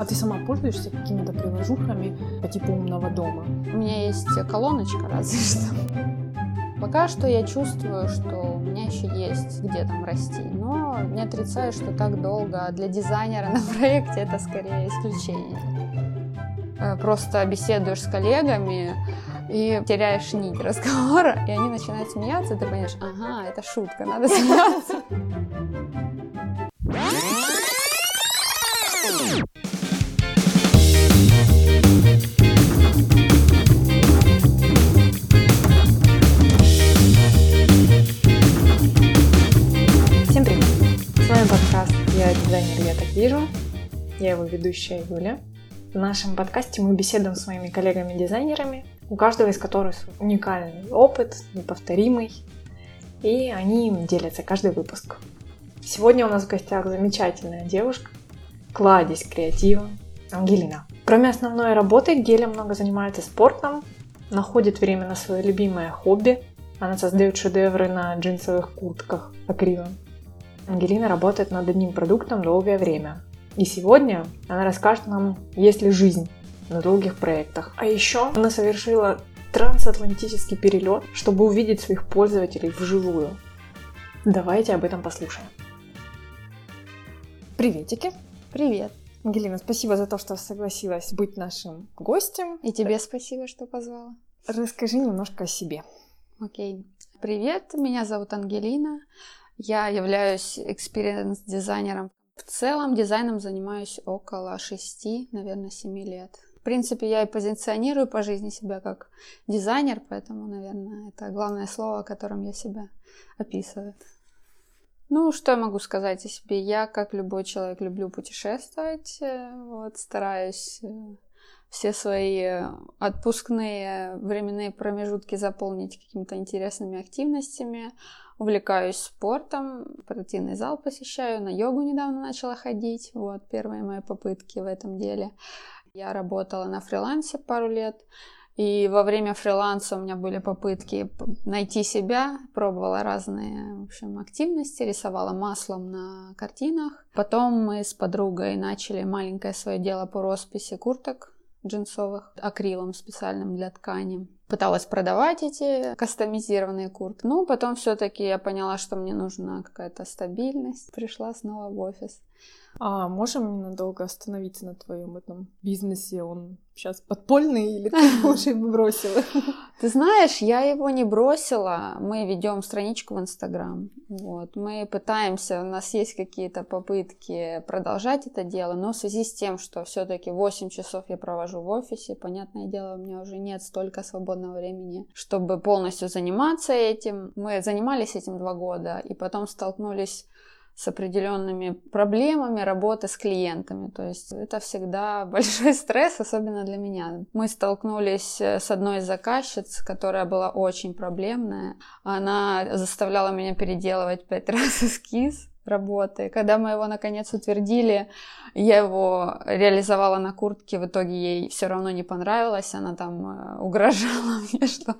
А ты сама пользуешься какими-то приложухами по типу умного дома? У меня есть колоночка, разве что. Пока что я чувствую, что у меня еще есть где там расти, но не отрицаю, что так долго для дизайнера на проекте это скорее исключение. Э, просто беседуешь с коллегами и теряешь нить разговора, и они начинают смеяться, и ты понимаешь, ага, это шутка, надо смеяться. Вижу». Я его ведущая Юля. В нашем подкасте мы беседуем с моими коллегами-дизайнерами, у каждого из которых уникальный опыт, неповторимый, и они им делятся каждый выпуск. Сегодня у нас в гостях замечательная девушка, кладезь креатива, Ангелина. Кроме основной работы, Геля много занимается спортом, находит время на свое любимое хобби. Она создает шедевры на джинсовых куртках акрилом. Ангелина работает над одним продуктом долгое время. И сегодня она расскажет нам, есть ли жизнь на долгих проектах. А еще она совершила трансатлантический перелет, чтобы увидеть своих пользователей вживую. Давайте об этом послушаем. Приветики! Привет! Ангелина, спасибо за то, что согласилась быть нашим гостем. И тебе спасибо, что позвала. Расскажи немножко о себе. Окей. Привет, меня зовут Ангелина. Я являюсь experience-дизайнером. В целом дизайном занимаюсь около шести, наверное, семи лет. В принципе, я и позиционирую по жизни себя как дизайнер, поэтому, наверное, это главное слово, которым я себя описываю. Ну, что я могу сказать о себе? Я, как любой человек, люблю путешествовать. э, Вот, стараюсь э, все свои отпускные временные промежутки заполнить какими-то интересными активностями. Увлекаюсь спортом, спортивный зал посещаю, на йогу недавно начала ходить. Вот, первые мои попытки в этом деле. Я работала на фрилансе пару лет. И во время фриланса у меня были попытки найти себя, пробовала разные, в общем, активности, рисовала маслом на картинах. Потом мы с подругой начали маленькое свое дело по росписи курток джинсовых акрилом специальным для ткани. Пыталась продавать эти кастомизированные куртки. Ну, потом все-таки я поняла, что мне нужна какая-то стабильность. Пришла снова в офис. А можем ненадолго остановиться на твоем этом бизнесе? Он сейчас подпольный или ты уже его бросила? Ты знаешь, я его не бросила. Мы ведем страничку в Инстаграм. Вот. Мы пытаемся, у нас есть какие-то попытки продолжать это дело, но в связи с тем, что все-таки 8 часов я провожу в офисе, понятное дело, у меня уже нет столько свободного времени, чтобы полностью заниматься этим. Мы занимались этим два года, и потом столкнулись с определенными проблемами работы с клиентами. То есть это всегда большой стресс, особенно для меня. Мы столкнулись э, с одной из заказчиц, которая была очень проблемная. Она заставляла меня переделывать пять раз эскиз работы. Когда мы его наконец утвердили, я его реализовала на куртке, в итоге ей все равно не понравилось, она там э, угрожала мне, что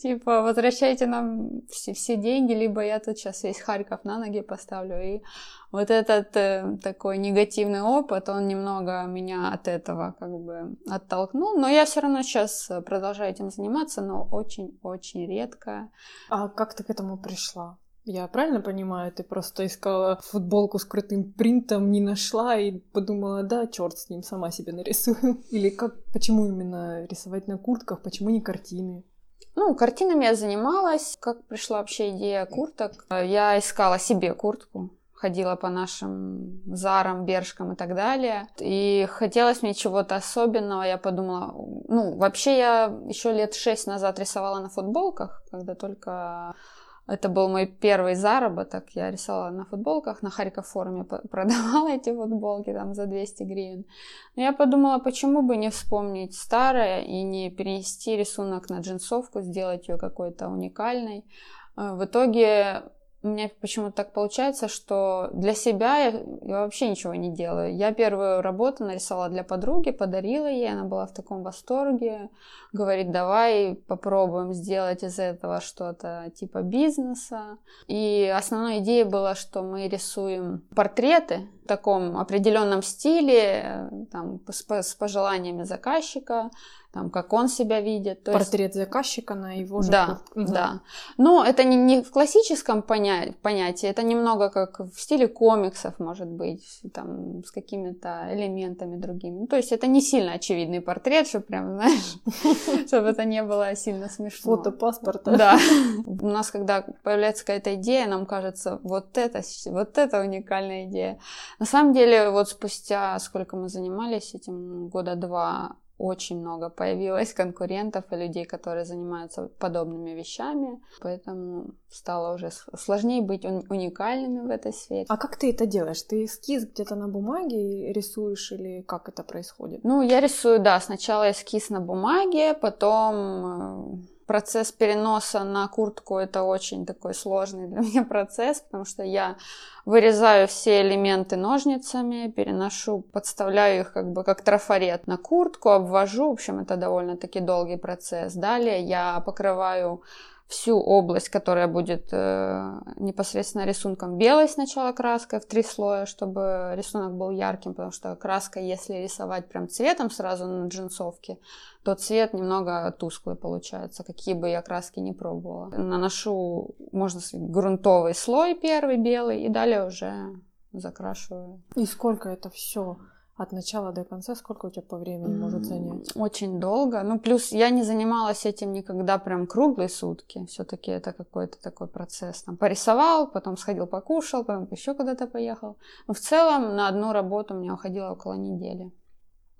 типа возвращайте нам все, все деньги, либо я тут сейчас весь Харьков на ноги поставлю. И вот этот э, такой негативный опыт, он немного меня от этого как бы оттолкнул, но я все равно сейчас продолжаю этим заниматься, но очень-очень редко. А как ты к этому пришла? Я правильно понимаю, ты просто искала футболку с крутым принтом, не нашла и подумала, да, черт с ним, сама себе нарисую. Или как, почему именно рисовать на куртках, почему не картины? Ну, картинами я занималась. Как пришла вообще идея курток? Я искала себе куртку. Ходила по нашим Зарам, Бершкам и так далее. И хотелось мне чего-то особенного. Я подумала, ну, вообще я еще лет шесть назад рисовала на футболках, когда только это был мой первый заработок. Я рисовала на футболках, на Харьков форуме продавала эти футболки там за 200 гривен. Но я подумала, почему бы не вспомнить старое и не перенести рисунок на джинсовку, сделать ее какой-то уникальной. Э, В итоге у меня почему-то так получается, что для себя я, я вообще ничего не делаю. Я первую работу нарисовала для подруги, подарила ей, она была в таком восторге. Говорит, давай попробуем сделать из этого что-то типа бизнеса. И основной идеей была, что мы рисуем портреты таком определенном стиле, э, там, с, с пожеланиями заказчика, там, как он себя видит. То Портрет есть... заказчика на его же Да, угу. да. Но это не, не в классическом поня... понятии, это немного как в стиле комиксов, может быть, там, с какими-то элементами другими. Ну, то есть это не сильно очевидный портрет, чтобы прям, знаешь, чтобы это не было сильно смешно. Фото паспорта. Да. У нас, когда появляется какая-то идея, нам кажется, вот это, вот это уникальная идея. На самом деле, вот спустя сколько мы занимались этим, года два, очень много появилось конкурентов и людей, которые занимаются подобными вещами, поэтому стало уже сложнее быть уникальными в этой сфере. А как ты это делаешь? Ты эскиз где-то на бумаге рисуешь или как это происходит? Ну, я рисую, да, сначала эскиз на бумаге, потом э, процесс переноса на куртку это очень такой сложный для меня процесс, потому что я вырезаю все элементы ножницами, переношу, подставляю их как бы как трафарет на куртку, обвожу. В общем, это довольно-таки долгий процесс. Далее я покрываю всю область, которая будет э, непосредственно рисунком белой сначала краской в три слоя, чтобы рисунок был ярким, потому что краска, если рисовать прям цветом сразу на джинсовке, то цвет немного тусклый получается, какие бы я краски не пробовала. Наношу, можно сказать, грунтовый слой первый белый, и далее уже закрашиваю. И сколько это все? От начала до конца сколько у тебя по времени может занять? Очень долго. Ну, плюс я не занималась этим никогда прям круглые сутки. Все-таки это какой-то такой процесс. Там порисовал, потом сходил покушал, потом еще куда-то поехал. Но в целом на одну работу у меня уходило около недели.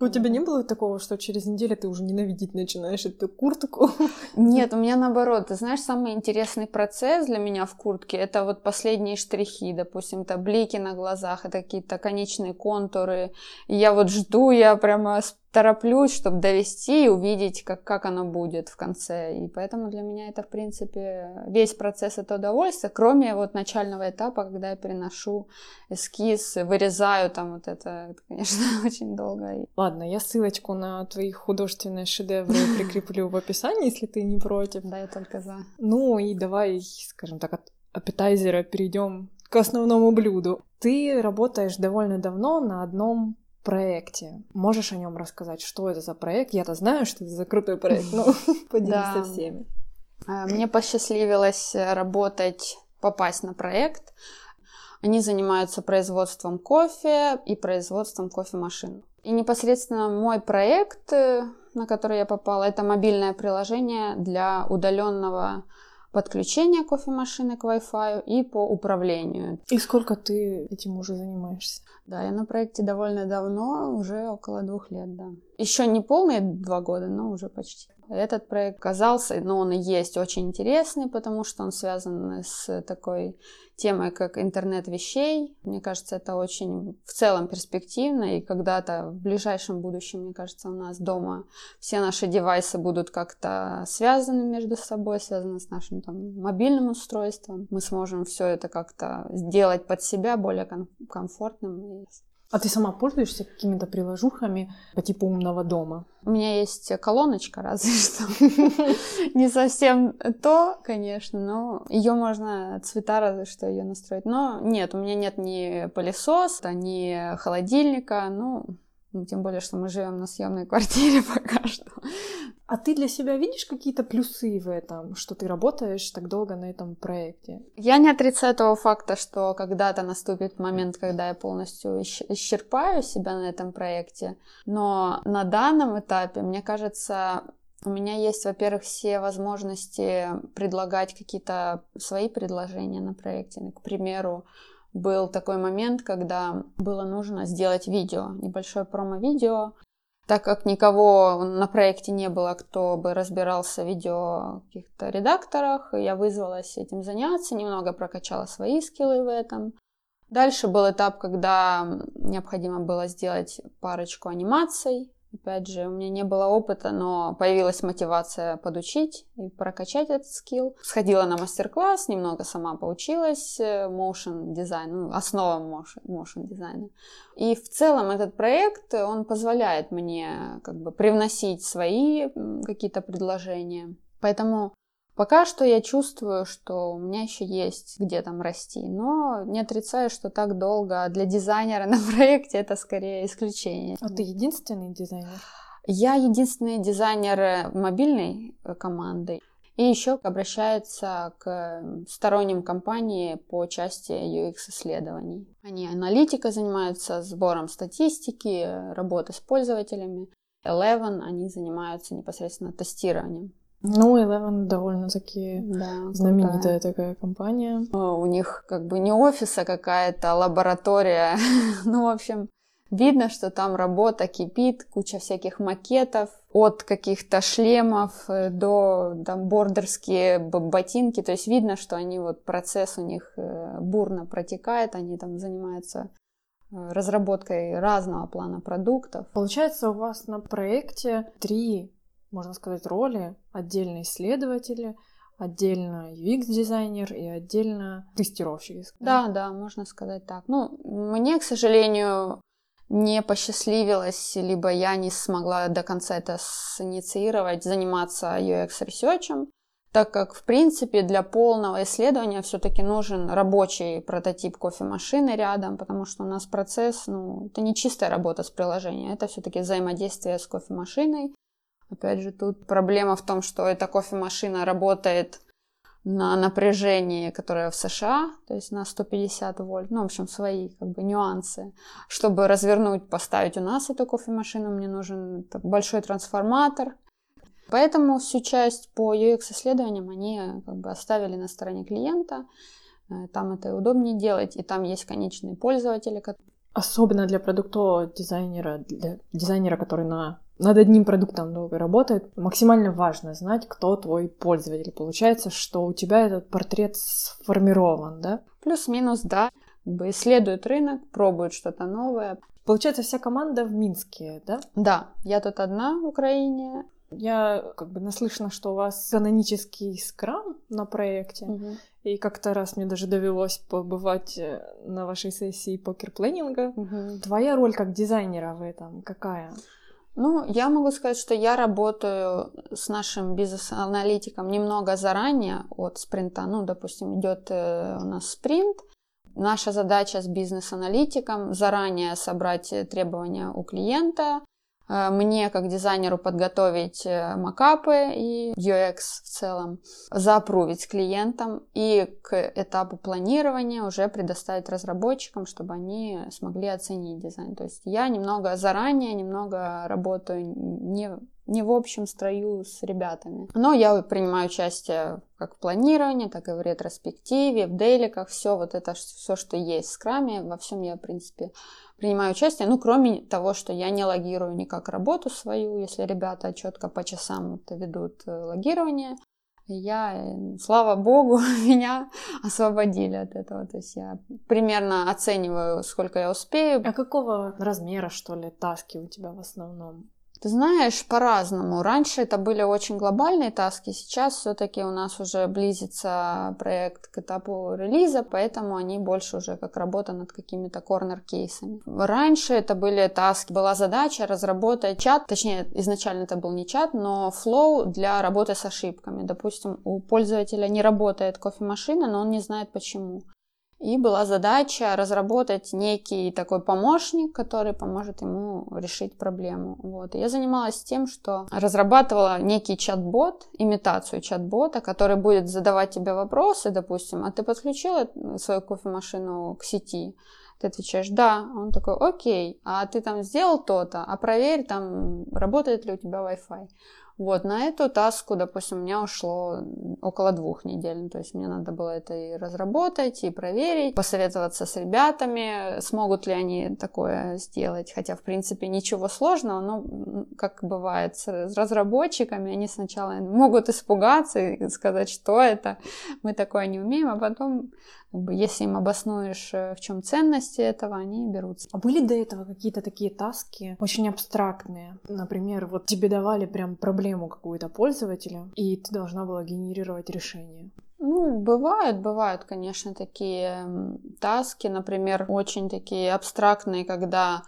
У тебя не было такого, что через неделю ты уже ненавидеть начинаешь эту куртку? Нет, у меня наоборот. Ты знаешь, самый интересный процесс для меня в куртке это вот последние штрихи, допустим, это блики на глазах, это какие-то конечные контуры. И я вот жду, я прямо тороплюсь, чтобы довести и увидеть, как, как оно будет в конце. И поэтому для меня это, в принципе, весь процесс это удовольствие, кроме вот начального этапа, когда я переношу эскиз, вырезаю там вот это, это конечно, очень долго. Ладно, я ссылочку на твои художественные шедевры прикреплю в описании, если ты не против. Да, я только за. Ну и давай, скажем так, от аппетайзера перейдем к основному блюду. Ты работаешь довольно давно на одном проекте. Можешь о нем рассказать, что это за проект? Я-то знаю, что это за крутой проект, но поделись со всеми. А, мне посчастливилось работать, попасть на проект. Они занимаются производством кофе и производством кофемашин. И непосредственно мой проект, э, на который я попала, это мобильное приложение для удаленного подключения кофемашины к Wi-Fi и по управлению. И сколько ты этим уже занимаешься? Да, я на проекте довольно давно, уже около двух лет, да. Еще не полные два года, но уже почти. Этот проект казался, но он и есть очень интересный, потому что он связан с такой темой, как интернет вещей. Мне кажется, это очень в целом перспективно, и когда-то в ближайшем будущем, мне кажется, у нас дома все наши девайсы будут как-то связаны между собой, связаны с нашим там, мобильным устройством. Мы сможем все это как-то сделать под себя более ком- комфортным а ты сама пользуешься какими-то приложухами по типу умного дома? У меня есть колоночка, разве что. Не совсем то, конечно, но ее можно цвета разве что ее настроить. Но нет, у меня нет ни пылесоса, ни холодильника, ну, тем более, что мы живем на съемной квартире пока что. А ты для себя видишь какие-то плюсы в этом, что ты работаешь так долго на этом проекте? Я не отрицаю того факта, что когда-то наступит момент, когда я полностью исчерпаю себя на этом проекте. Но на данном этапе, мне кажется, у меня есть, во-первых, все возможности предлагать какие-то свои предложения на проекте. К примеру, был такой момент, когда было нужно сделать видео, небольшое промо-видео, так как никого на проекте не было, кто бы разбирался в видео каких-то редакторах, я вызвалась этим заняться, немного прокачала свои скиллы в этом. Дальше был этап, когда необходимо было сделать парочку анимаций, Опять же, у меня не было опыта, но появилась мотивация подучить и прокачать этот скилл. Сходила на мастер-класс, немного сама поучилась э, motion дизайн, ну, основам motion, motion дизайна. И в целом этот проект, он позволяет мне как бы привносить свои какие-то предложения. Поэтому Пока что я чувствую, что у меня еще есть где там расти, но не отрицаю, что так долго для дизайнера на проекте это скорее исключение. А ты единственный дизайнер? Я единственный дизайнер мобильной команды. И еще обращается к сторонним компании по части UX-исследований. Они аналитикой занимаются, сбором статистики, работой с пользователями. Eleven, они занимаются непосредственно тестированием. Ну, Eleven довольно-таки да, знаменитая да. такая компания. У них как бы не офис, а какая-то лаборатория. ну, в общем, Видно, что там работа кипит, куча всяких макетов, от каких-то шлемов э, до там бордерские ботинки. То есть видно, что они вот процесс у них э, бурно протекает, они там занимаются э, разработкой разного плана продуктов. Получается, у вас на проекте три, можно сказать, роли. Отдельно исследователи, отдельно UX-дизайнер и отдельно тестировщик. Да, да, можно сказать так. Ну, мне, к сожалению, не посчастливилось, либо я не смогла до конца это синициировать, заниматься UX-ресерчем, так как, в принципе, для полного исследования все-таки нужен рабочий прототип кофемашины рядом, потому что у нас процесс, ну, это не чистая работа с приложением, это все-таки взаимодействие с кофемашиной. Опять же, тут проблема в том, что эта кофемашина работает на напряжение, которое в США, то есть на 150 вольт, ну, в общем, свои как бы нюансы. Чтобы развернуть, поставить у нас эту кофемашину, мне нужен большой трансформатор. Поэтому всю часть по UX-исследованиям они как бы оставили на стороне клиента. Э, там это удобнее делать, и там есть конечные пользователи. Особенно для продуктового дизайнера, для дизайнера, который на над одним продуктом долго работает, максимально важно знать, кто твой пользователь. Получается, что у тебя этот портрет сформирован, да? Плюс-минус, да. Как бы исследует рынок, пробует что-то новое. Получается, вся команда в Минске, да? Да, я тут одна в Украине. Я как бы наслышана, что у вас канонический скрам на проекте. Угу. И как-то раз мне даже довелось побывать э, на вашей сессии покер-планинга. Угу. Твоя роль как дизайнера в этом какая? Ну, я могу сказать, что я работаю с нашим бизнес-аналитиком немного заранее от спринта. Ну, допустим, идет э, у нас спринт. Наша задача с бизнес-аналитиком заранее собрать требования у клиента, Э, мне, как дизайнеру, подготовить э, макапы и UX в целом, заапрувить клиентам и к этапу планирования уже предоставить разработчикам, чтобы они смогли оценить дизайн. То есть я немного заранее, немного работаю не не в общем строю с ребятами. Но я принимаю участие как в планировании, так и в ретроспективе, в дейликах, все вот это, все, что есть в скраме, во всем я, в принципе, принимаю участие, ну, кроме того, что я не логирую никак работу свою, если ребята четко по часам ведут э, логирование, я, э, слава богу, меня освободили от этого. То есть я примерно оцениваю, сколько я успею. А какого размера, что ли, таски у тебя в основном? Ты знаешь, по-разному. Раньше это были очень глобальные таски, сейчас все-таки у нас уже близится проект к этапу релиза, поэтому они больше уже как работа над какими-то корнер-кейсами. Раньше это были таски, была задача разработать чат, точнее, изначально это был не чат, но флоу для работы с ошибками. Допустим, у пользователя не работает кофемашина, но он не знает почему. И была задача разработать некий такой помощник, который поможет ему решить проблему. Вот. Я занималась тем, что разрабатывала некий чат-бот, имитацию чат-бота, который будет задавать тебе вопросы, допустим, а ты подключила свою кофемашину к сети? Ты отвечаешь, да. Он такой, окей, а ты там сделал то-то, а проверь, там, работает ли у тебя Wi-Fi. Вот, на эту таску, допустим, у меня ушло около двух недель. То есть мне надо было это и разработать, и проверить, посоветоваться с ребятами, смогут ли они такое сделать. Хотя, в принципе, ничего сложного, но, как бывает с разработчиками, они сначала могут испугаться и сказать, что это, мы такое не умеем, а потом если им обоснуешь, э, в чем ценности этого, они берутся. А были до этого какие-то такие таски очень абстрактные? Например, вот тебе давали прям проблему какую-то пользователя, и ты должна была генерировать решение. Ну, бывают, бывают, конечно, такие таски, например, очень такие абстрактные, когда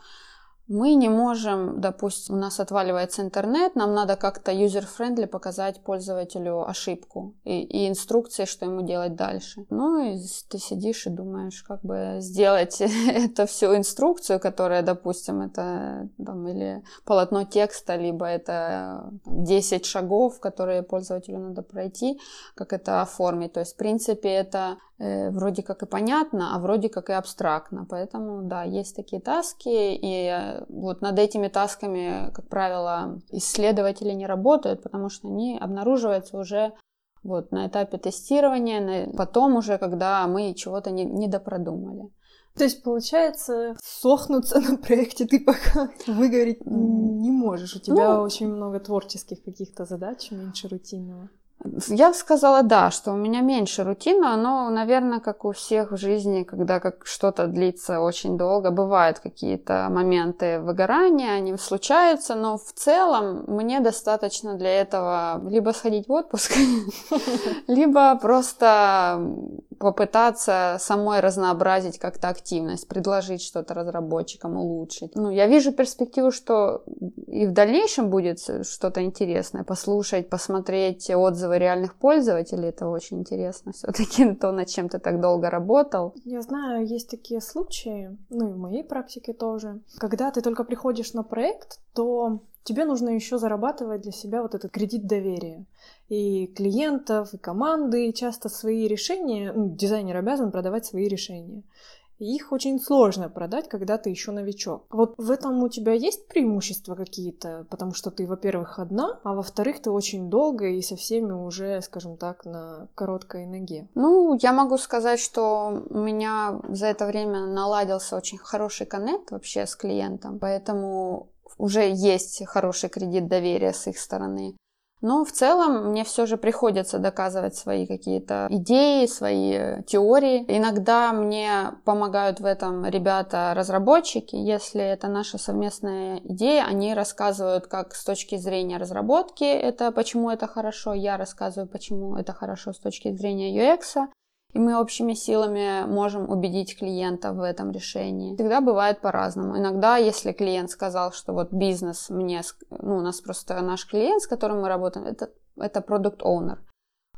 мы не можем, допустим, у нас отваливается интернет, нам надо как-то user-friendly показать пользователю ошибку и, и инструкции, что ему делать дальше. Ну и ты сидишь и думаешь, как бы сделать это всю инструкцию, которая, допустим, это там, или полотно текста, либо это 10 шагов, которые пользователю надо пройти, как это оформить. То есть, в принципе, это э, вроде как и понятно, а вроде как и абстрактно. Поэтому, да, есть такие таски, и э, вот над этими тасками, как правило, исследователи не работают, потому что они обнаруживаются уже вот на этапе тестирования, потом уже, когда мы чего-то не, не допродумали. То есть, получается, сохнуться на проекте ты пока выгореть не можешь. У тебя ну, очень много творческих каких-то задач, меньше рутинного. Я сказала, да, что у меня меньше рутина, но, наверное, как у всех в жизни, когда как что-то длится очень долго, бывают какие-то моменты выгорания, они случаются, но в целом мне достаточно для этого либо сходить в отпуск, либо просто попытаться самой разнообразить как-то активность, предложить что-то разработчикам, улучшить. Ну, я вижу перспективу, что и в дальнейшем будет что-то интересное, послушать, посмотреть отзывы реальных пользователей, это очень интересно все-таки, то, над чем ты так долго работал. Я знаю, есть такие случаи, ну и в моей практике тоже, когда ты только приходишь на проект, то тебе нужно еще зарабатывать для себя вот этот кредит доверия. И клиентов, и команды, и часто свои решения, ну, дизайнер обязан продавать свои решения. Их очень сложно продать, когда ты еще новичок. Вот в этом у тебя есть преимущества какие-то, потому что ты, во-первых, одна, а во-вторых, ты очень долго и со всеми уже, скажем так, на короткой ноге. Ну, я могу сказать, что у меня за это время наладился очень хороший коннект вообще с клиентом, поэтому уже есть хороший кредит доверия с их стороны. Но в целом мне все же приходится доказывать свои какие-то идеи, свои теории. Иногда мне помогают в этом ребята-разработчики. Если это наша совместная идея, они рассказывают, как с точки зрения разработки это, почему это хорошо. Я рассказываю, почему это хорошо с точки зрения UX. И мы общими силами можем убедить клиента в этом решении. Всегда бывает по-разному. Иногда, если клиент сказал, что вот бизнес мне, ну, у нас просто наш клиент, с которым мы работаем, это, это продукт оунер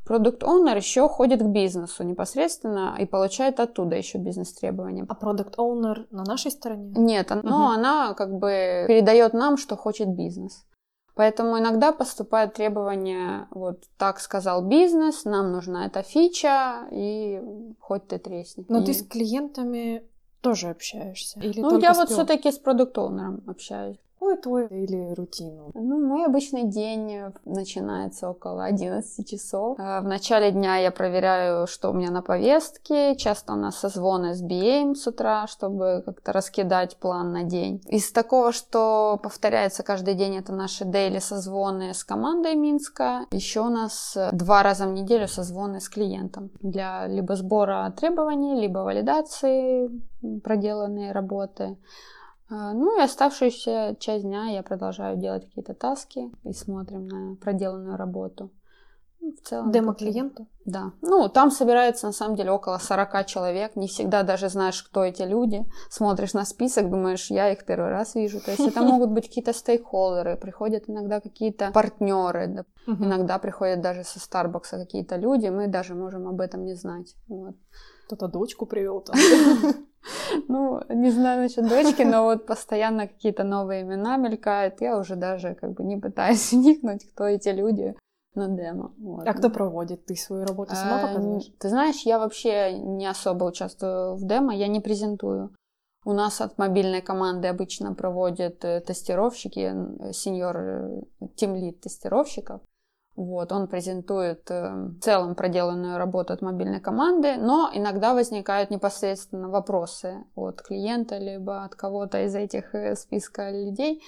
Продукт оунер еще ходит к бизнесу непосредственно и получает оттуда еще бизнес-требования. А продукт оунер на нашей стороне? Нет, но угу. она как бы передает нам, что хочет бизнес. Поэтому иногда поступают требования, вот так сказал бизнес, нам нужна эта фича, и хоть ты тресни. Но и... ты с клиентами тоже общаешься? Или ну, я вот все-таки с продукт-оунером общаюсь какой твой или рутину? Ну, мой обычный день начинается около 11 часов. А, в начале дня я проверяю, что у меня на повестке. Часто у нас созвоны с BM с утра, чтобы как-то раскидать план на день. Из такого, что повторяется каждый день, это наши дейли созвоны с командой Минска. Еще у нас два раза в неделю созвоны с клиентом для либо сбора требований, либо валидации проделанной работы. А, ну и оставшуюся часть дня я продолжаю делать какие-то таски и смотрим на проделанную работу. Ну, в целом. Демо клиенту? Да. Ну, там собирается на самом деле около 40 человек. Не всегда даже знаешь, кто эти люди. Смотришь на список, думаешь, я их первый раз вижу. То есть это могут быть какие-то стейкхолдеры, приходят иногда какие-то партнеры, иногда приходят даже со Старбакса какие-то люди, мы даже можем об этом не знать. Вот. Кто-то дочку привел там. Ну, не знаю насчет дочки, но вот постоянно какие-то новые имена мелькают. Я уже даже как бы не пытаюсь вникнуть, кто эти люди на демо. Вот. А кто проводит? Ты свою работу сама а, показываешь? Ты знаешь, я вообще не особо участвую в демо, я не презентую. У нас от мобильной команды обычно проводят э, тестировщики, сеньор, тимлит тестировщиков. Вот, он презентует э, в целом проделанную работу от мобильной команды, но иногда возникают непосредственно вопросы от клиента, либо от кого-то из этих э, списка людей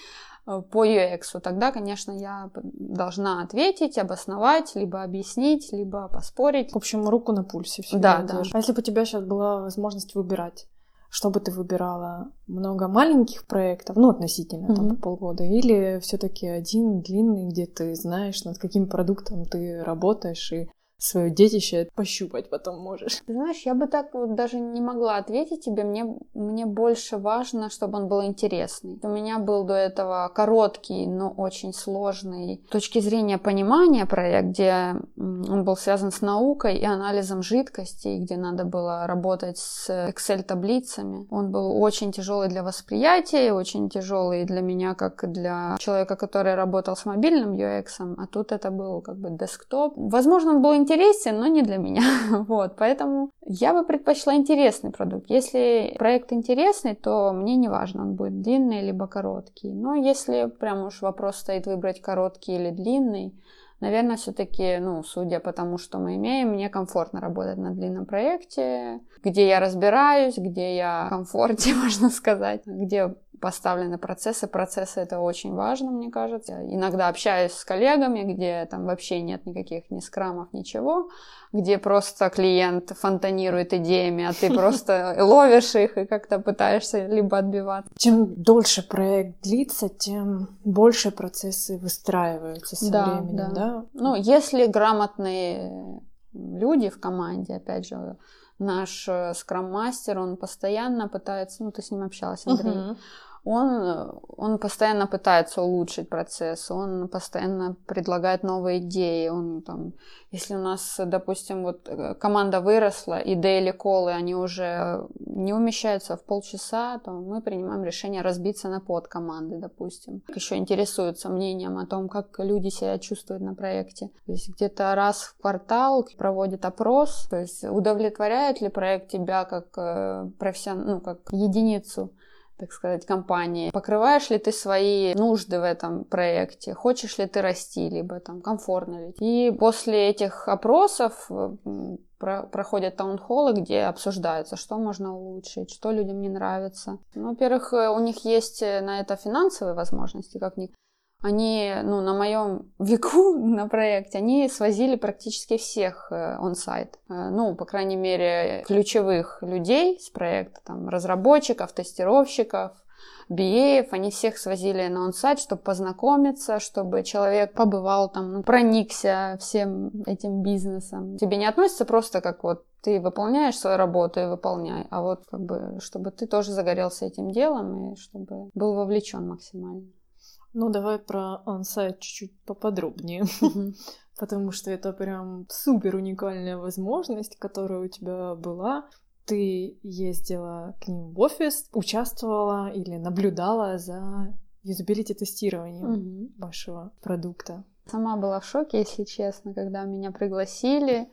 э, по UX. Тогда, конечно, я должна ответить, обосновать, либо объяснить, либо поспорить. В общем, руку на пульсе да, да. А если бы у тебя сейчас была возможность выбирать, что бы ты выбирала? Много маленьких проектов, ну, относительно, mm-hmm. там, по полгода, или все таки один длинный, где ты знаешь, над каким продуктом ты работаешь, и свое детище пощупать потом можешь. Знаешь, я бы так вот даже не могла ответить тебе. Мне, мне больше важно, чтобы он был интересный. У меня был до этого короткий, но очень сложный с точки зрения понимания проект, где он был связан с наукой и анализом жидкостей, где надо было работать с Excel-таблицами. Он был очень тяжелый для восприятия, очень тяжелый для меня, как для человека, который работал с мобильным UX, а тут это был как бы десктоп. Возможно, он был интересен, но не для меня. вот, поэтому я бы предпочла интересный продукт. Если проект интересный, то мне не важно, он будет длинный либо короткий. Но если прям уж вопрос стоит выбрать короткий или длинный, наверное, все-таки, ну, судя по тому, что мы имеем, мне комфортно работать на длинном проекте, где я разбираюсь, где я в комфорте, можно сказать, где поставлены процессы. Процессы это очень важно, мне кажется. Иногда общаюсь с коллегами, где там вообще нет никаких ни скрамов, ничего, где просто клиент фонтанирует идеями, а ты просто ловишь их и как-то пытаешься либо отбиваться. Чем дольше проект длится, тем больше процессы выстраиваются со да, временем, да. да? Ну, если грамотные люди в команде, опять же, наш э, скрам-мастер, он постоянно пытается, ну, ты с ним общалась, Андрей, uh-huh он, он постоянно пытается улучшить процесс, он постоянно предлагает новые идеи. Он там, если у нас, допустим, вот э, команда выросла, и дейли колы, они уже не умещаются в полчаса, то мы принимаем решение разбиться на подкоманды, допустим. Еще интересуются мнением о том, как люди себя чувствуют на проекте. То есть где-то раз в квартал проводит опрос, то есть удовлетворяет ли проект тебя как э, профессион... ну, как единицу так сказать, компании. Покрываешь ли ты свои нужды в этом проекте? Хочешь ли ты расти, либо там комфортно ли? И после этих опросов про проходят таунхоллы, где обсуждается, что можно улучшить, что людям не нравится. Ну, во-первых, у них есть на это финансовые возможности, как ни они, ну, на моем веку на проекте, они свозили практически всех он-сайт. Э, э, ну, по крайней мере, ключевых людей с проекта, там, разработчиков, тестировщиков, BA, они всех свозили на он-сайт, чтобы познакомиться, чтобы человек побывал там, ну, проникся всем этим бизнесом. Тебе не относится просто как вот ты выполняешь свою работу и выполняй, а вот как бы, чтобы ты тоже загорелся этим делом и чтобы был вовлечен максимально. Ну, давай про ансайт чуть-чуть поподробнее. Потому что это прям супер уникальная возможность, которая у тебя была. Ты ездила к ним в офис, участвовала или наблюдала за юзабилити тестированием угу. вашего продукта. Сама была в шоке, если честно, когда меня пригласили.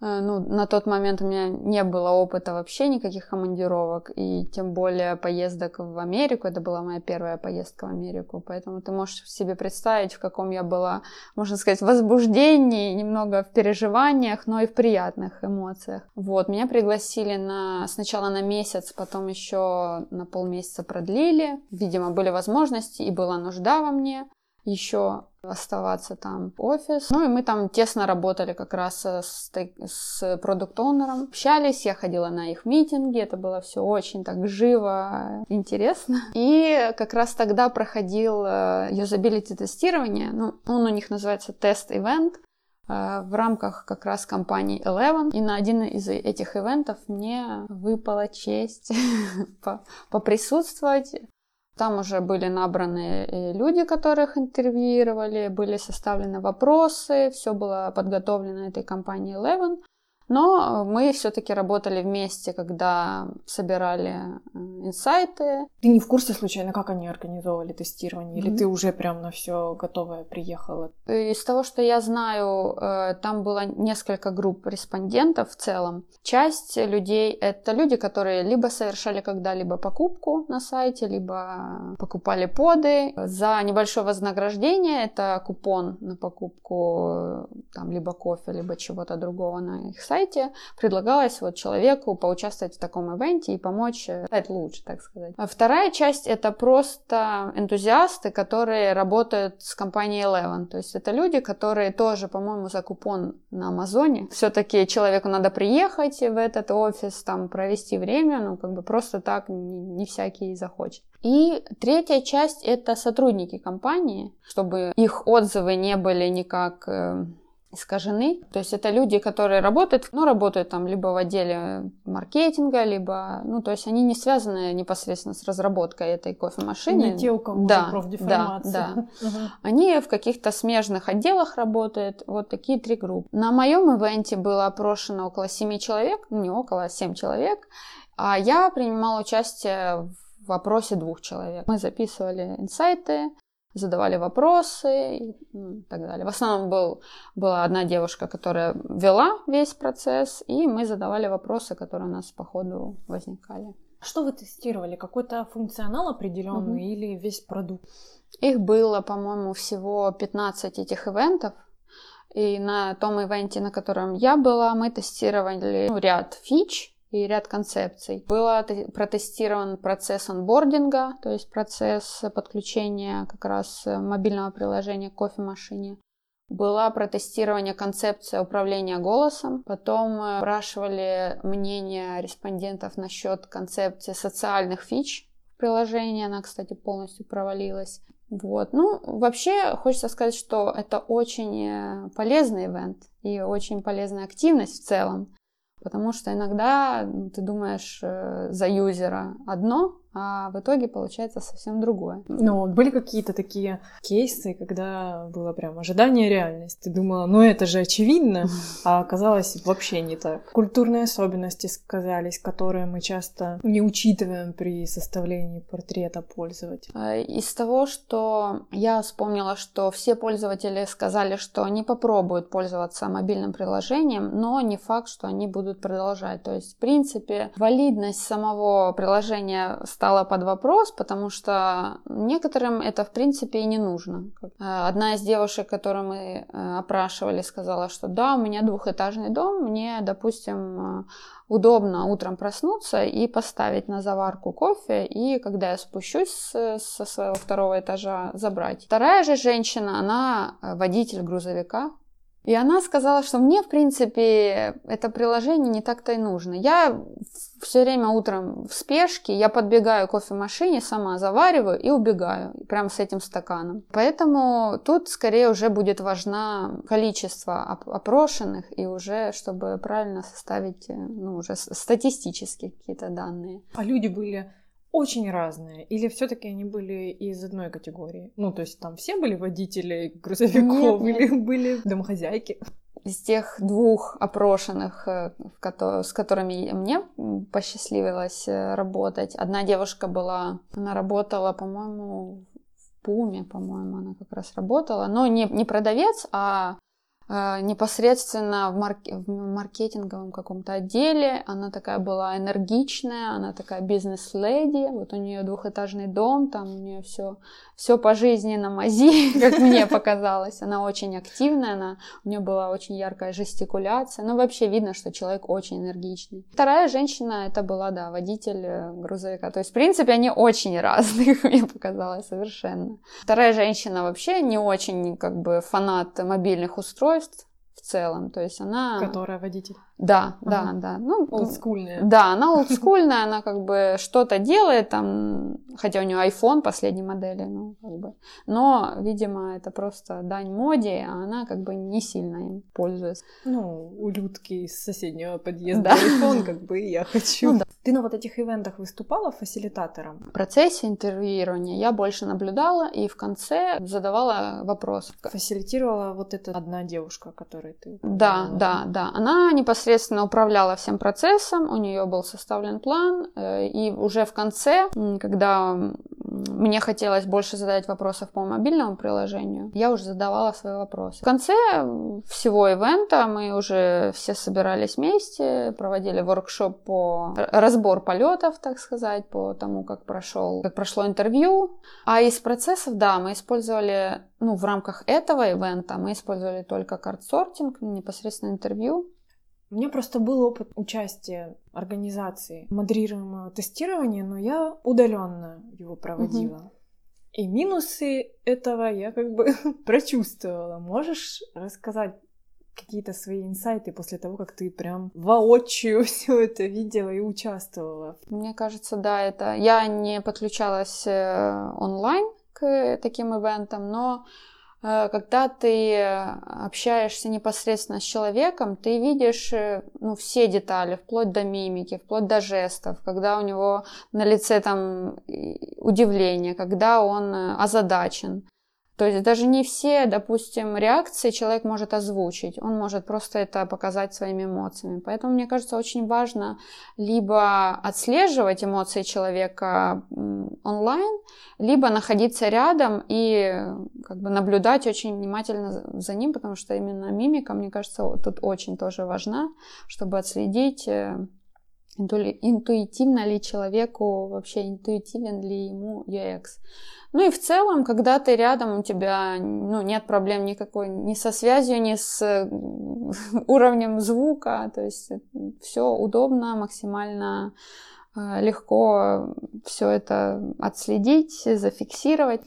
Э, ну, на тот момент у меня не было опыта вообще никаких командировок, и тем более поездок в Америку. Это была моя первая поездка в Америку, поэтому ты можешь себе представить, в каком я была, можно сказать, возбуждении, немного в переживаниях, но и в приятных эмоциях. Вот, меня пригласили на, сначала на месяц, потом еще на полмесяца продлили. Видимо, были возможности и была нужда во мне еще оставаться там офис. Ну и мы там тесно работали как раз с, с продукт-оунером. Общались, я ходила на их митинги, это было все очень так живо, интересно. И как раз тогда проходил юзабилити тестирование, ну он у них называется тест-ивент, э, в рамках как раз компании Eleven. И на один из этих ивентов мне выпала честь поприсутствовать там уже были набраны э, люди, которых интервьюировали, были составлены вопросы, все было подготовлено этой компанией Eleven. Но мы все-таки работали вместе, когда собирали э, инсайты. Ты не в курсе случайно, как они организовывали тестирование? Или mm-hmm. ты уже прям на все готовое приехала? Из того, что я знаю, э, там было несколько групп респондентов в целом. Часть людей — это люди, которые либо совершали когда-либо покупку на сайте, либо покупали поды. За небольшое вознаграждение, это купон на покупку там, либо кофе, либо чего-то другого на их сайте, сайте предлагалось вот человеку поучаствовать в таком ивенте и помочь э, стать лучше, так сказать. А вторая часть это просто энтузиасты, которые работают с компанией Eleven. То есть это люди, которые тоже, по-моему, за купон на Амазоне. Все-таки человеку надо приехать в этот офис, там провести время, ну как бы просто так не, всякий захочет. И третья часть это сотрудники компании, чтобы их отзывы не были никак э, искажены. То есть это люди, которые работают, ну, работают там либо в отделе маркетинга, либо, ну, то есть они не связаны непосредственно с разработкой этой кофемашины. Не те, у кого да, профдеформация. Да, да. Угу. Они в каких-то смежных отделах работают. Вот такие три группы. На моем ивенте было опрошено около семи человек, ну, не около, а семь человек, а я принимала участие в вопросе двух человек. Мы записывали инсайты, задавали вопросы и так далее. В основном был, была одна девушка, которая вела весь процесс, и мы задавали вопросы, которые у нас по ходу возникали. Что вы тестировали? Какой-то функционал определенный угу. или весь продукт? Их было, по-моему, всего 15 этих ивентов. И на том ивенте, на котором я была, мы тестировали ну, ряд фич, и ряд концепций. Был протестирован процесс онбординга, то есть процесс подключения как раз мобильного приложения к кофемашине. Была протестирование концепции управления голосом. Потом спрашивали мнение респондентов насчет концепции социальных фич приложения. Она, кстати, полностью провалилась. Вот. Ну, вообще, хочется сказать, что это очень полезный ивент и очень полезная активность в целом. Потому что иногда ты думаешь э, за юзера одно, а в итоге получается совсем другое. Ну, были какие-то такие кейсы, когда было прям ожидание реальность. Ты думала, ну это же очевидно, а оказалось вообще не так. Культурные особенности сказались, которые мы часто не учитываем при составлении портрета пользователя. А, из того, что я вспомнила, что все пользователи сказали, что они попробуют пользоваться мобильным приложением, но не факт, что они будут продолжать. То есть, в принципе, валидность самого приложения стала под вопрос, потому что некоторым это, в принципе, и не нужно. Э, одна из девушек, которую мы э, опрашивали, сказала, что да, у меня двухэтажный дом, мне, допустим, э, удобно утром проснуться и поставить на заварку кофе, и когда я спущусь со своего второго этажа, забрать. Вторая же женщина, она водитель грузовика, и она сказала, что мне, в принципе, это приложение не так-то и нужно. Я все время утром в спешке, я подбегаю к кофемашине, сама завариваю и убегаю, прямо с этим стаканом. Поэтому тут скорее уже будет важна количество опрошенных и уже, чтобы правильно составить, э, ну, уже статистические какие-то данные. А люди были очень разные? Или все-таки они были из одной категории? Ну, то есть там все были водители грузовиков нет, или нет. были домохозяйки? Из тех двух опрошенных, э, с которыми мне посчастливилось э, работать, одна девушка была, она работала, по-моему, в Пуме, по-моему, она как раз работала, но не, не продавец, а непосредственно в, марк- в маркетинговом каком-то отделе. Она такая была энергичная, она такая бизнес-леди. Вот у нее двухэтажный дом, там у нее все, все по жизни на мази, как мне показалось. Она очень активная, она, у нее была очень яркая жестикуляция. Ну, вообще видно, что человек очень энергичный. Вторая женщина, это была, да, водитель э, грузовика. То есть, в принципе, они очень разные, мне показалось, совершенно. Вторая женщина вообще не очень, как бы, фанат мобильных устройств, устройств в целом. То есть она... Которая водитель. Да, ага. да, да. Ну, олдскульная. Да, она олдскульная, она как бы что-то делает там, хотя у нее iPhone последней модели, ну, как бы. Но, видимо, это просто дань моде, а она как бы не сильно им пользуется. Ну, у Людки из соседнего подъезда да. iPhone, как бы я хочу. Ну, да. Ты на вот этих ивентах выступала фасилитатором? В процессе интервьюирования я больше наблюдала и в конце задавала вопрос. Фасилитировала вот эта одна девушка, которой ты... Да, да, да. Она непосредственно непосредственно управляла всем процессом, у нее был составлен план, э, и уже в конце, когда мне хотелось больше задать вопросов по мобильному приложению, я уже задавала свои вопросы. В конце всего ивента мы уже все собирались вместе, проводили воркшоп по разбор полетов, так сказать, по тому, как прошел, как прошло интервью. А из процессов, да, мы использовали, ну, в рамках этого ивента мы использовали только карт-сортинг, непосредственно интервью. У меня просто был опыт участия организации модерируемого тестирования, но я удаленно его проводила. Угу. И минусы этого я как бы прочувствовала. Можешь рассказать какие-то свои инсайты после того, как ты прям воочию все это видела и участвовала? Мне кажется, да, это... Я не подключалась э, онлайн к таким ивентам, но когда ты общаешься непосредственно с человеком, ты видишь э, ну, все детали, вплоть до мимики, вплоть до жестов, когда у него на лице там удивление, когда он э, озадачен. То есть даже не все, допустим, реакции человек может озвучить, он может просто это показать своими эмоциями. Поэтому, мне кажется, очень важно либо отслеживать эмоции человека онлайн, либо находиться рядом и как бы наблюдать очень внимательно за ним, потому что именно мимика, мне кажется, тут очень тоже важна, чтобы отследить э, интуитивно ли человеку, вообще интуитивен ли ему UX. Ну и в целом, когда ты рядом, у тебя ну, нет проблем никакой ни со связью, ни с уровнем звука, то есть все удобно, максимально э, легко все это отследить, зафиксировать.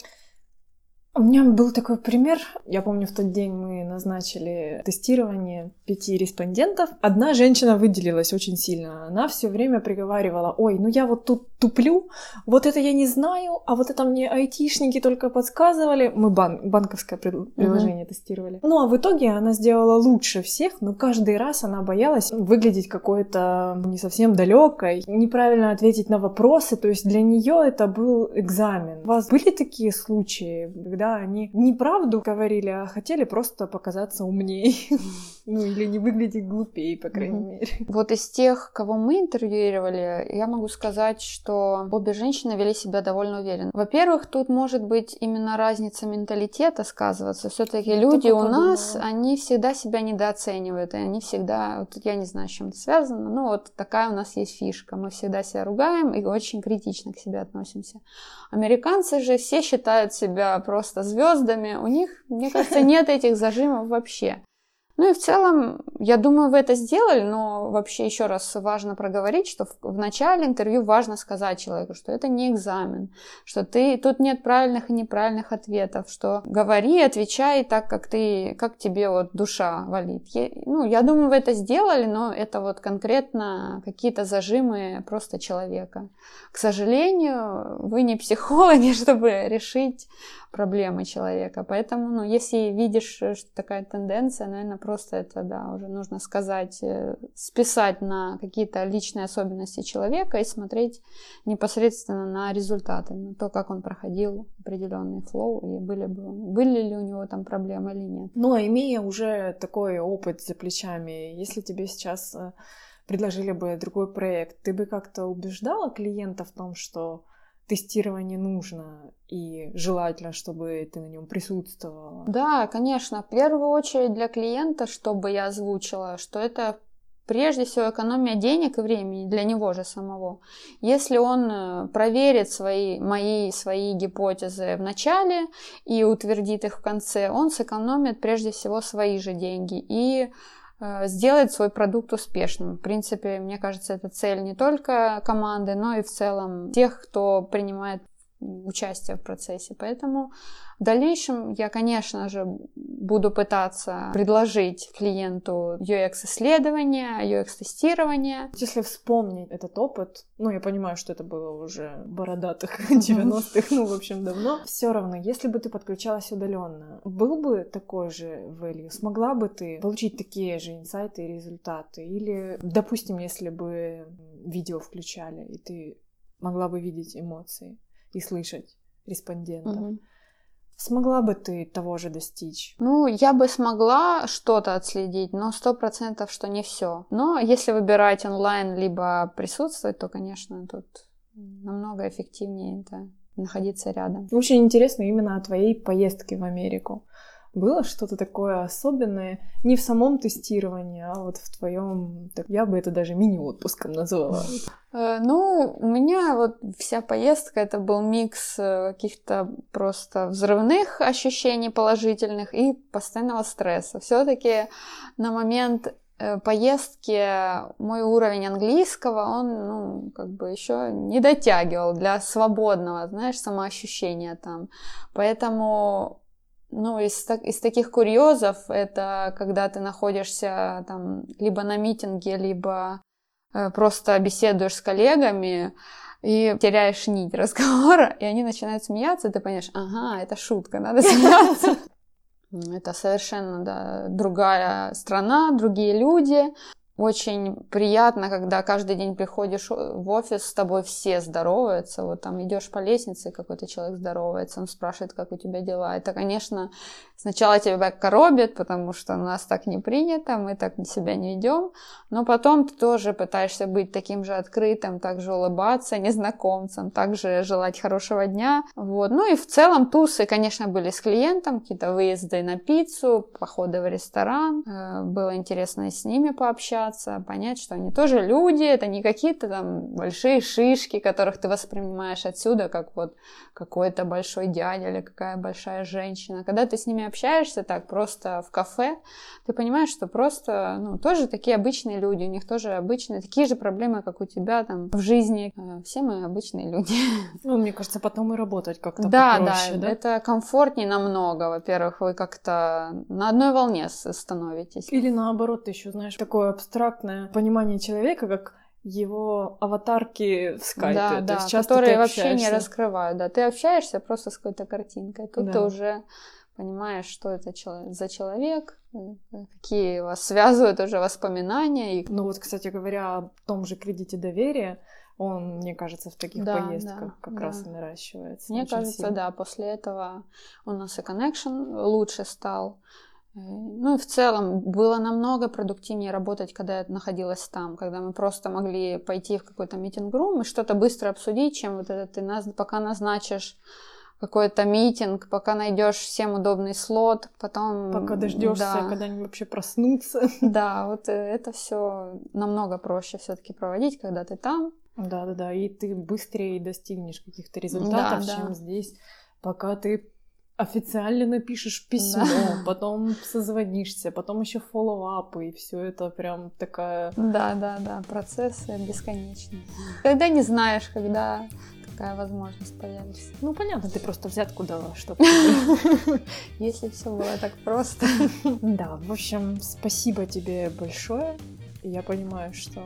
У меня был такой пример. Я помню, в тот день мы назначили тестирование пяти респондентов. Одна женщина выделилась очень сильно. Она все время приговаривала, ой, ну я вот тут туплю, вот это я не знаю, а вот это мне айтишники только подсказывали. Мы бан- банковское приложение uh-huh. тестировали. Ну а в итоге она сделала лучше всех, но каждый раз она боялась выглядеть какой-то не совсем далекой, неправильно ответить на вопросы. То есть для нее это был экзамен. У вас были такие случаи, когда когда они неправду говорили, а хотели просто показаться умнее. Ну, или не выглядеть глупее, по крайней мере. Вот из тех, кого мы интервьюировали, я могу сказать, что обе женщины вели себя довольно уверенно. Во-первых, тут может быть именно разница менталитета сказываться. Все-таки люди у нас, они всегда себя недооценивают, и они всегда, вот я не знаю, с чем это связано, но вот такая у нас есть фишка. Мы всегда себя ругаем и очень критично к себе относимся. Американцы же все считают себя просто звездами. У них, мне кажется, нет этих зажимов вообще. Ну и в целом, я думаю, вы это сделали, но вообще еще раз важно проговорить, что в, в начале интервью важно сказать человеку, что это не экзамен, что ты тут нет правильных и неправильных ответов, что говори, отвечай так, как ты, как тебе вот душа валит. Я, ну, я думаю, вы это сделали, но это вот конкретно какие-то зажимы просто человека. К сожалению, вы не психологи, чтобы решить проблемы человека. Поэтому, ну, если видишь, что такая тенденция, наверное, просто это, да, уже нужно сказать, э, списать на какие-то личные особенности человека и смотреть непосредственно на результаты, на то, как он проходил определенный флоу, и были, бы, были ли у него там проблемы или нет. Но имея уже такой опыт за плечами, если тебе сейчас э, предложили бы другой проект, ты бы как-то убеждала клиента в том, что тестирование нужно и желательно, чтобы ты на нем присутствовала. Да, конечно. В первую очередь для клиента, чтобы я озвучила, что это прежде всего экономия денег и времени для него же самого. Если он э, проверит свои, мои свои гипотезы в начале и утвердит их в конце, он сэкономит прежде всего свои же деньги и сделать свой продукт успешным. В принципе, мне кажется, это цель не только команды, но и в целом тех, кто принимает участие в процессе. Поэтому в дальнейшем я, конечно же, буду пытаться предложить клиенту UX-исследование, UX-тестирование. Если вспомнить этот опыт, ну, я понимаю, что это было уже бородатых 90-х, ну, в общем, давно, все равно, если бы ты подключалась удаленно, был бы такой же value? Смогла бы ты получить такие же инсайты и результаты? Или, допустим, если бы видео включали, и ты могла бы видеть эмоции и слышать респондентов. Угу. Смогла бы ты того же достичь? Ну, я бы смогла что-то отследить, но сто процентов, что не все. Но если выбирать онлайн либо присутствовать, то, конечно, тут намного эффективнее это находиться рядом. Очень интересно именно о твоей поездке в Америку. Было что-то такое особенное не в самом тестировании, а вот в твоем, я бы это даже мини-отпуском назвала. Э, ну, у меня вот вся поездка это был микс э, каких-то просто взрывных ощущений положительных и постоянного стресса. Все-таки на момент э, поездки мой уровень английского, он, ну, как бы еще не дотягивал для свободного, знаешь, самоощущения там. Поэтому ну, из, из таких курьезов это когда ты находишься там либо на митинге, либо э, просто беседуешь с коллегами и теряешь нить разговора, и они начинают смеяться, и ты понимаешь, ага, это шутка, надо смеяться. Это совершенно да, другая страна, другие люди. Очень приятно, когда каждый день приходишь в офис, с тобой все здороваются. Вот там идешь по лестнице, какой-то человек здоровается, он спрашивает, как у тебя дела. Это, конечно, Сначала тебя коробит, потому что у нас так не принято, мы так себя не ведем, но потом ты тоже пытаешься быть таким же открытым, также улыбаться незнакомцам, также желать хорошего дня. Вот. Ну и в целом тусы, конечно, были с клиентом, какие-то выезды на пиццу, походы в ресторан. Э, было интересно с ними пообщаться, понять, что они тоже люди, это не какие-то там большие шишки, которых ты воспринимаешь отсюда, как вот какой-то большой дядя или какая большая женщина. Когда ты с ними общаешься так просто в кафе, ты понимаешь, что просто, ну, тоже такие обычные люди, у них тоже обычные, такие же проблемы, как у тебя там в жизни. Э, все мы обычные люди. Ну, мне кажется, потом и работать как-то да, попроще, да, да, это комфортнее намного. Во-первых, вы как-то на одной волне становитесь. Или наоборот, ты еще знаешь, такое абстрактное понимание человека, как его аватарки в скайпе. Да, да, которые вообще не раскрывают. Да, ты общаешься просто с какой-то картинкой. Тут да. ты уже понимаешь, что это за человек, какие вас связывают уже воспоминания. И... Ну вот, кстати говоря, о том же кредите доверия, он, мне кажется, в таких да, поездках да, как да. раз и наращивается. Мне кажется, сильно. да, после этого у нас и connection лучше стал. Э, ну и в целом было намного продуктивнее работать, когда я находилась там, когда мы просто могли пойти в какой-то митинг-рум и что-то быстро обсудить, чем вот это ты нас, пока назначишь какой-то митинг, пока найдешь всем удобный слот, потом... Пока дождешься, да. когда они вообще проснутся. Да, вот э, это все намного проще все-таки проводить, когда ты там. Да, да, да, и ты быстрее достигнешь каких-то результатов, да, чем да. здесь, пока ты официально напишешь письмо, да. потом созвонишься, потом еще фоллоуапы, и все это прям такая... Да, да, да, процессы бесконечные. Когда не знаешь, когда такая возможность появится. Ну, понятно, ты просто взятку дала, что Если все было так просто. Да, в общем, спасибо тебе большое. Я понимаю, что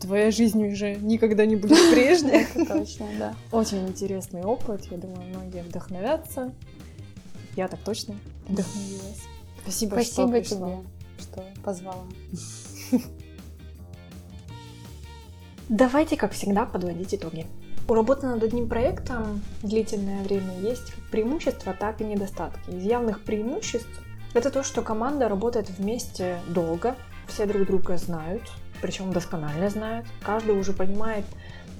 твоя жизнь уже никогда не будет прежней. Точно, да. Очень интересный опыт. Я думаю, многие вдохновятся. Я так точно вдохновилась. Спасибо, Спасибо что тебе, что позвала. Давайте, как всегда, подводить итоги. У работы над одним проектом длительное время есть как преимущества, так и недостатки. Из явных преимуществ это то, что команда работает вместе долго, все друг друга знают, причем досконально знают. Каждый уже понимает,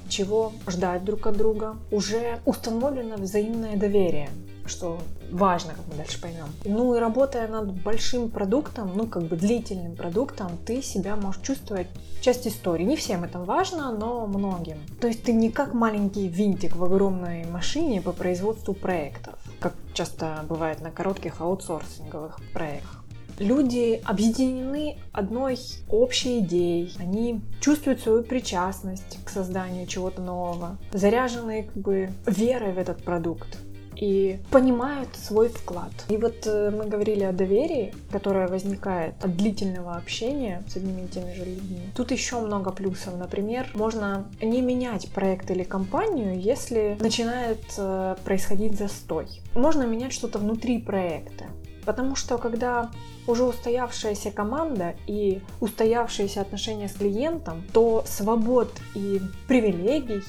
чего ждать друг от друга. Уже установлено взаимное доверие что важно, как мы дальше поймем. Ну и работая над большим продуктом, ну как бы длительным продуктом, ты себя можешь чувствовать часть истории. Не всем это важно, но многим. То есть ты не как маленький винтик в огромной машине по производству проектов, как часто бывает на коротких аутсорсинговых проектах. Люди объединены одной общей идеей. Они чувствуют свою причастность к созданию чего-то нового, заряжены как бы верой в этот продукт и понимают свой вклад. И вот э, мы говорили о доверии, которое возникает от длительного общения с одними и теми же людьми. Тут еще много плюсов. Например, можно не менять проект или компанию, если начинает э, происходить застой. Можно менять что-то внутри проекта. Потому что когда уже устоявшаяся команда и устоявшиеся отношения с клиентом, то свобод и привилегий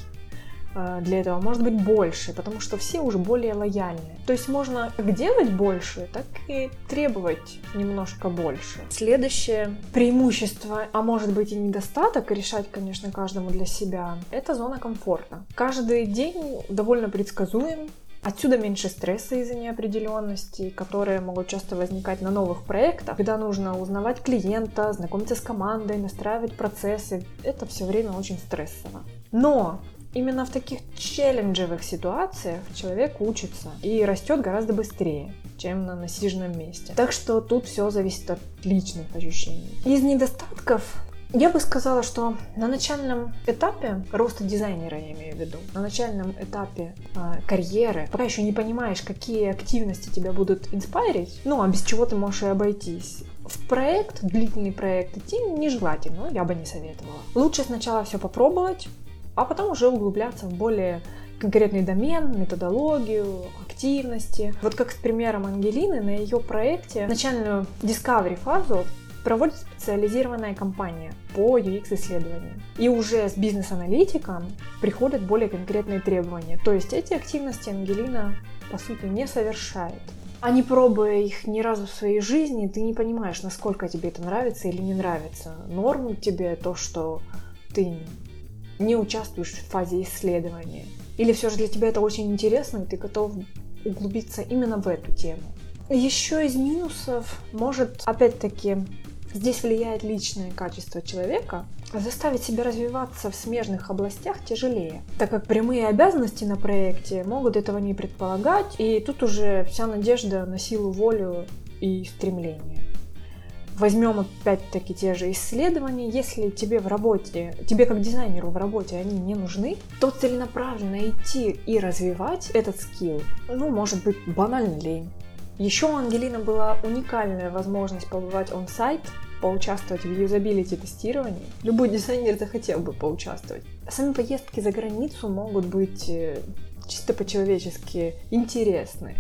для этого может быть больше, потому что все уже более лояльны. То есть можно как делать больше, так и требовать немножко больше. Следующее преимущество, а может быть и недостаток, решать, конечно, каждому для себя, это зона комфорта. Каждый день довольно предсказуем, Отсюда меньше стресса из-за неопределенности, которые могут часто возникать на новых проектах, когда нужно узнавать клиента, знакомиться с командой, настраивать процессы. Это все время очень стрессово. Но Именно в таких челленджевых ситуациях человек учится и растет гораздо быстрее, чем на насиженном месте. Так что тут все зависит от личных ощущений. Из недостатков я бы сказала, что на начальном этапе роста дизайнера, я имею в виду, на начальном этапе э, карьеры, пока еще не понимаешь, какие активности тебя будут инспирить, ну, а без чего ты можешь и обойтись, в проект, длительный проект идти нежелательно, я бы не советовала. Лучше сначала все попробовать, а потом уже углубляться в более конкретный домен, методологию, активности. Вот как с примером Ангелины, на ее проекте начальную discovery фазу проводит специализированная компания по UX-исследованиям. И уже с бизнес-аналитиком приходят более конкретные требования. То есть эти активности Ангелина, по сути, не совершает. А не пробуя их ни разу в своей жизни, ты не понимаешь, насколько тебе это нравится или не нравится. Норм тебе то, что ты не участвуешь в фазе исследования. Или все же для тебя это очень интересно, и ты готов углубиться именно в эту тему. Еще из минусов может, опять-таки, Здесь влияет личное качество человека. Заставить себя развиваться в смежных областях тяжелее, так как прямые обязанности на проекте могут этого не предполагать, и тут уже вся надежда на силу волю и стремление. Возьмем опять-таки те же исследования. Если тебе в работе, тебе как дизайнеру в работе они не нужны, то целенаправленно идти и развивать этот скилл, ну, может быть, банально лень. Еще у Ангелины была уникальная возможность побывать он-сайт, поучаствовать в юзабилити тестировании. Любой дизайнер захотел бы поучаствовать. Сами поездки за границу могут быть э, чисто по-человечески интересны.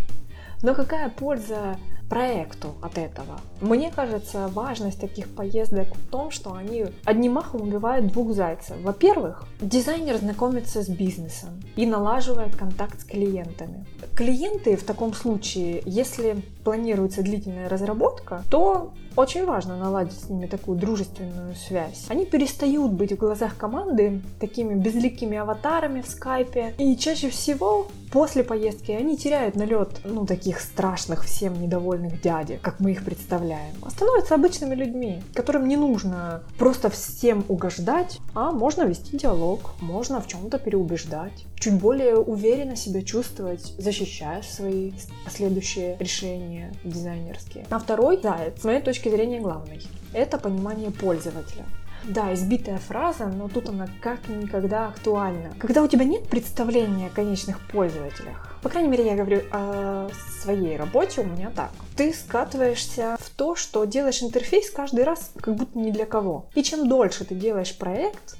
Но какая польза проекту от этого. Мне кажется, важность таких поездок в том, что они одним махом убивают двух зайцев. Во-первых, дизайнер знакомится с бизнесом и налаживает контакт с клиентами. Клиенты в таком случае, если планируется длительная разработка, то очень важно наладить с ними такую дружественную связь. Они перестают быть в глазах команды такими безликими аватарами в скайпе. И чаще всего после поездки они теряют налет, ну, таких страшных, всем недовольных дядек, как мы их представляем. А становятся обычными людьми, которым не нужно просто всем угождать, а можно вести диалог, можно в чем-то переубеждать, чуть более уверенно себя чувствовать, защищая свои последующие решения дизайнерские. А второй заяц, с моей точки зрения, главный. Это понимание пользователя. Да, избитая фраза, но тут она как никогда актуальна. Когда у тебя нет представления о конечных пользователях, по крайней мере, я говорю о своей работе, у меня так. Ты скатываешься в то, что делаешь интерфейс каждый раз как будто не для кого. И чем дольше ты делаешь проект,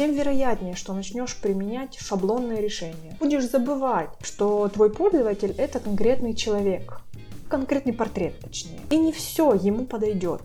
тем вероятнее, что начнешь применять шаблонные решения. Будешь забывать, что твой пользователь это конкретный человек, конкретный портрет, точнее. И не все ему подойдет.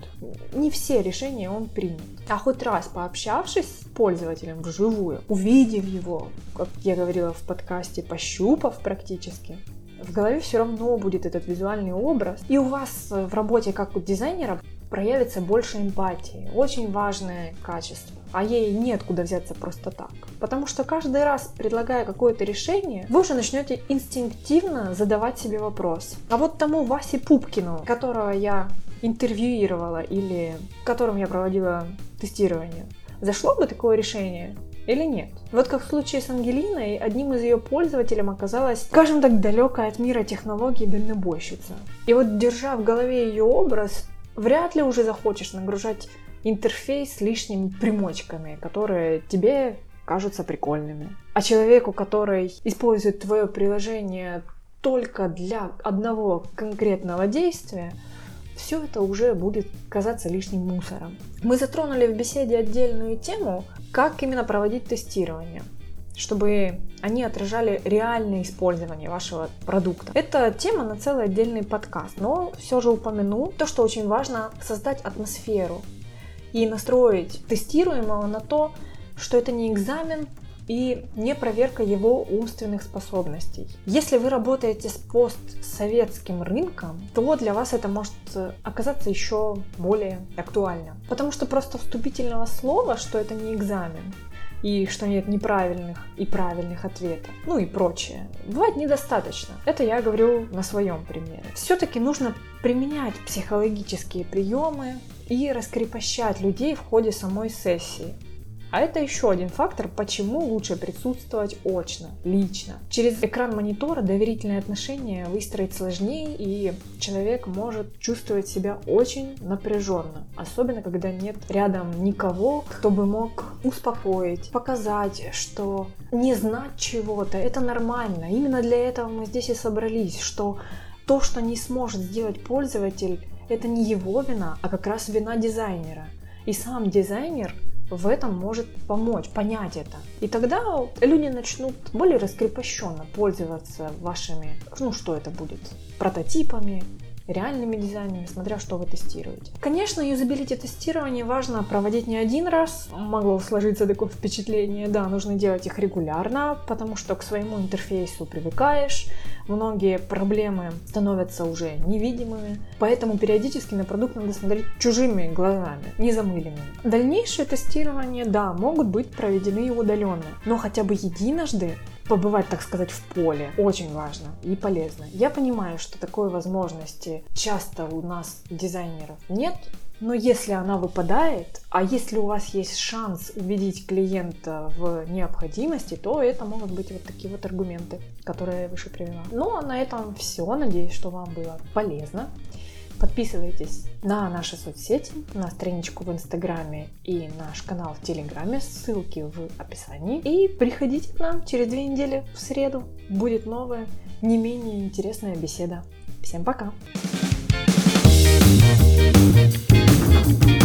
Не все решения он примет. А хоть раз пообщавшись с пользователем вживую, увидев его, как я говорила в подкасте, пощупав практически, в голове все равно будет этот визуальный образ. И у вас в работе как у дизайнера проявится больше эмпатии. Очень важное качество. А ей нет куда взяться просто так. Потому что каждый раз, предлагая какое-то решение, вы уже начнете инстинктивно задавать себе вопрос. А вот тому Васе Пупкину, которого я интервьюировала или которым я проводила тестирование, зашло бы такое решение? или нет. Вот как в случае с Ангелиной, одним из ее пользователей оказалась, скажем так, далекая от мира технологий дальнобойщица. И вот держа в голове ее образ, вряд ли уже захочешь нагружать интерфейс лишними примочками, которые тебе кажутся прикольными. А человеку, который использует твое приложение только для одного конкретного действия, все это уже будет казаться лишним мусором. Мы затронули в беседе отдельную тему, как именно проводить тестирование чтобы они отражали реальное использование вашего продукта. Это тема на целый отдельный подкаст, но все же упомяну то, что очень важно создать атмосферу и настроить тестируемого на то, что это не экзамен, и не проверка его умственных способностей. Если вы работаете с постсоветским рынком, то для вас это может оказаться еще более актуально. Потому что просто вступительного слова, что это не экзамен, и что нет неправильных и правильных ответов, ну и прочее. Бывает недостаточно. Это я говорю на своем примере. Все-таки нужно применять психологические приемы и раскрепощать людей в ходе самой сессии. А это еще один фактор, почему лучше присутствовать очно, лично. Через экран монитора доверительные отношения выстроить сложнее, и человек может чувствовать себя очень напряженно. Особенно, когда нет рядом никого, кто бы мог успокоить, показать, что не знать чего-то, это нормально. Именно для этого мы здесь и собрались, что то, что не сможет сделать пользователь, это не его вина, а как раз вина дизайнера. И сам дизайнер в этом может помочь, понять это. И тогда люди начнут более раскрепощенно пользоваться вашими, ну что это будет, прототипами, реальными дизайнами, смотря что вы тестируете. Конечно, юзабилити тестирование важно проводить не один раз. Могло сложиться такое впечатление, да, нужно делать их регулярно, потому что к своему интерфейсу привыкаешь, многие проблемы становятся уже невидимыми, поэтому периодически на продукт надо смотреть чужими глазами, не замыленными. Дальнейшее тестирование, да, могут быть проведены и удаленно, но хотя бы единожды побывать, так сказать, в поле. Очень важно и полезно. Я понимаю, что такой возможности часто у нас дизайнеров нет, но если она выпадает, а если у вас есть шанс убедить клиента в необходимости, то это могут быть вот такие вот аргументы, которые я выше привела. Ну а на этом все. Надеюсь, что вам было полезно. Подписывайтесь на наши соцсети, на страничку в Инстаграме и наш канал в Телеграме, ссылки в описании. И приходите к нам через две недели в среду. Будет новая, не менее интересная беседа. Всем пока! thank you